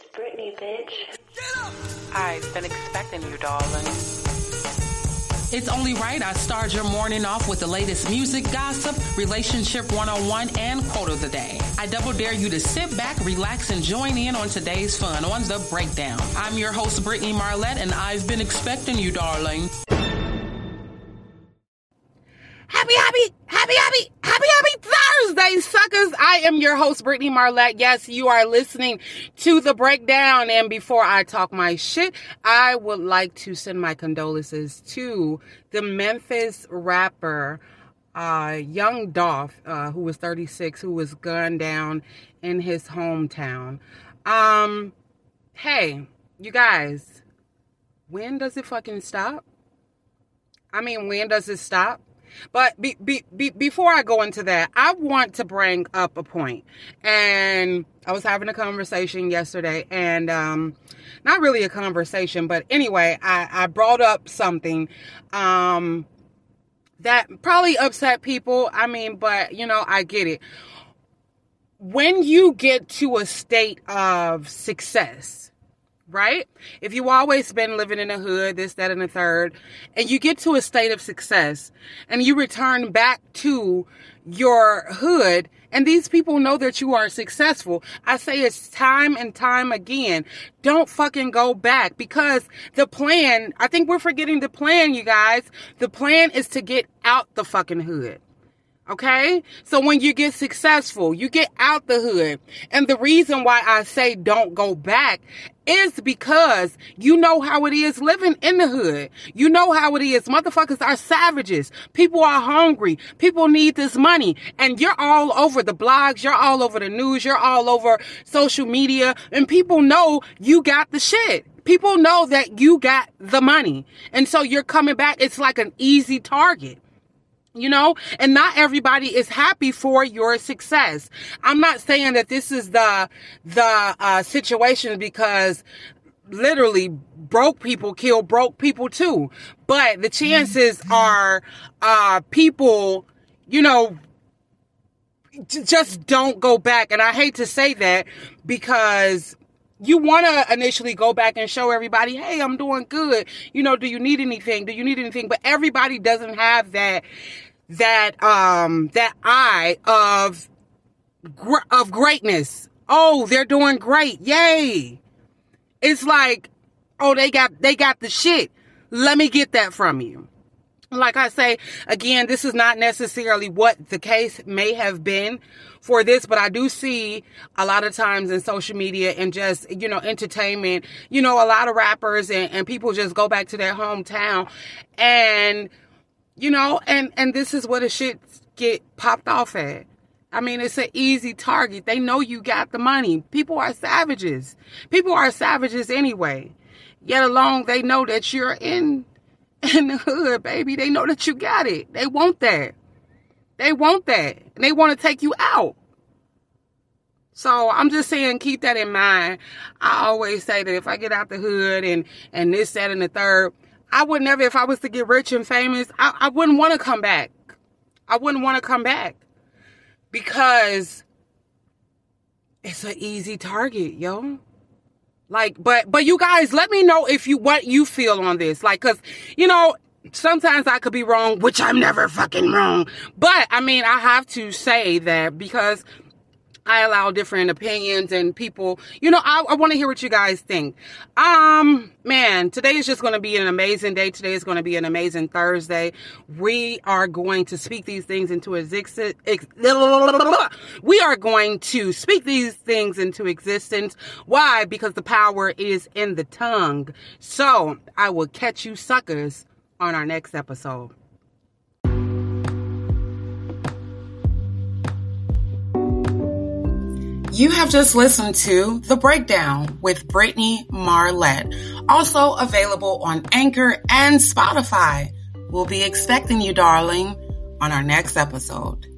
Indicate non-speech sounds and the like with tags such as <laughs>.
It's Britney, bitch. Get up! I've been expecting you, darling. It's only right I start your morning off with the latest music, gossip, relationship 101, and quote of the day. I double dare you to sit back, relax, and join in on today's fun on The Breakdown. I'm your host, Brittany Marlette, and I've been expecting you, darling. I am your host, Brittany Marlette. Yes, you are listening to the breakdown. And before I talk my shit, I would like to send my condolences to the Memphis rapper, uh, Young Dolph, uh, who was 36, who was gunned down in his hometown. Um, hey, you guys, when does it fucking stop? I mean, when does it stop? But be, be, be, before I go into that, I want to bring up a point. And I was having a conversation yesterday, and um, not really a conversation, but anyway, I, I brought up something um, that probably upset people. I mean, but you know, I get it. When you get to a state of success, right? If you always been living in a hood, this, that, and the third, and you get to a state of success and you return back to your hood and these people know that you are successful. I say it's time and time again. Don't fucking go back because the plan, I think we're forgetting the plan, you guys. The plan is to get out the fucking hood. Okay? So when you get successful, you get out the hood. And the reason why I say don't go back is because you know how it is living in the hood. You know how it is. Motherfuckers are savages. People are hungry. People need this money. And you're all over the blogs. You're all over the news. You're all over social media. And people know you got the shit. People know that you got the money. And so you're coming back. It's like an easy target you know? And not everybody is happy for your success. I'm not saying that this is the the uh, situation because literally broke people kill broke people too. But the chances mm-hmm. are uh people you know just don't go back. And i hate to say that because you want to initially go back and show everybody, hey, I'm doing good. You know, do you need anything? Do you need anything? But everybody doesn't have that, that, um, that eye of, of greatness. Oh, they're doing great. Yay. It's like, oh, they got, they got the shit. Let me get that from you like I say, again, this is not necessarily what the case may have been for this, but I do see a lot of times in social media and just, you know, entertainment, you know, a lot of rappers and, and people just go back to their hometown and, you know, and, and this is where the shit get popped off at. I mean, it's an easy target. They know you got the money. People are savages. People are savages anyway. Yet alone, they know that you're in <laughs> in the hood, baby. They know that you got it. They want that. They want that. And they want to take you out. So I'm just saying, keep that in mind. I always say that if I get out the hood and, and this, that, and the third, I would never, if I was to get rich and famous, I, I wouldn't want to come back. I wouldn't want to come back because it's an easy target, yo. Like, but, but you guys, let me know if you, what you feel on this. Like, cause, you know, sometimes I could be wrong, which I'm never fucking wrong. But, I mean, I have to say that because I allow different opinions and people, you know, I, I want to hear what you guys think. Um, man, today is just going to be an amazing day. Today is going to be an amazing Thursday. We are going to speak these things into existence. We are going to speak these things into existence. Why? Because the power is in the tongue. So I will catch you suckers on our next episode. You have just listened to The Breakdown with Brittany Marlette, also available on Anchor and Spotify. We'll be expecting you, darling, on our next episode.